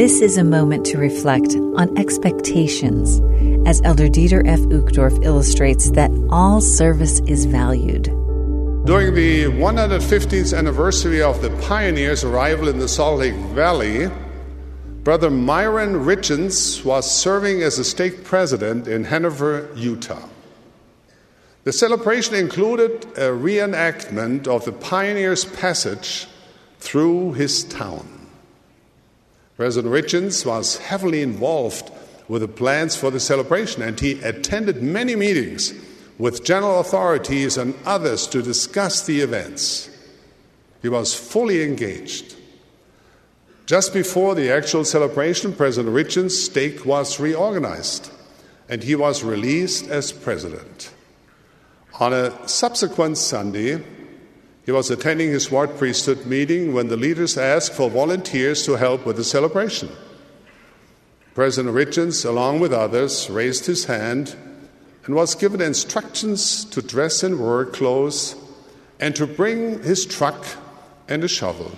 This is a moment to reflect on expectations, as Elder Dieter F. Uchtdorf illustrates that all service is valued. During the 150th anniversary of the pioneers' arrival in the Salt Lake Valley, Brother Myron Richins was serving as a stake president in Henefer, Utah. The celebration included a reenactment of the pioneers' passage through his town. President Richins was heavily involved with the plans for the celebration, and he attended many meetings with general authorities and others to discuss the events. He was fully engaged. Just before the actual celebration, President Richins' stake was reorganized, and he was released as president. On a subsequent Sunday, he was attending his ward priesthood meeting when the leaders asked for volunteers to help with the celebration. President Richins, along with others, raised his hand and was given instructions to dress in work clothes and to bring his truck and a shovel.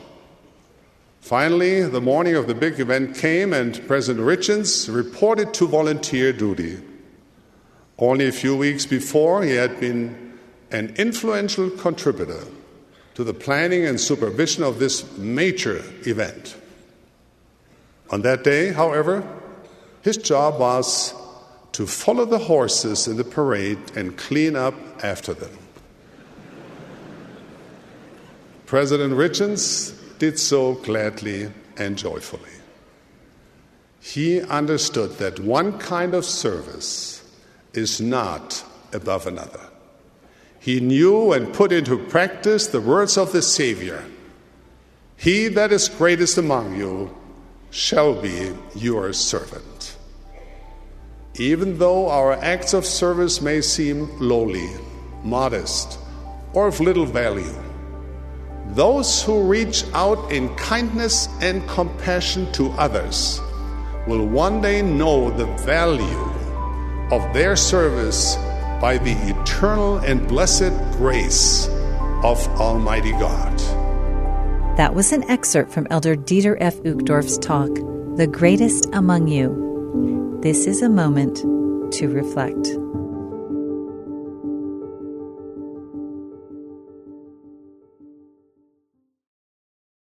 Finally, the morning of the big event came, and President Richins reported to volunteer duty. Only a few weeks before, he had been an influential contributor to the planning and supervision of this major event. On that day, however, his job was to follow the horses in the parade and clean up after them. President Richins did so gladly and joyfully. He understood that one kind of service is not above another. He knew and put into practice the words of the Savior He that is greatest among you shall be your servant. Even though our acts of service may seem lowly, modest, or of little value, those who reach out in kindness and compassion to others will one day know the value of their service by the eternal and blessed grace of Almighty God. That was an excerpt from Elder Dieter F. Uchtdorf's talk, The Greatest Among You. This is a moment to reflect.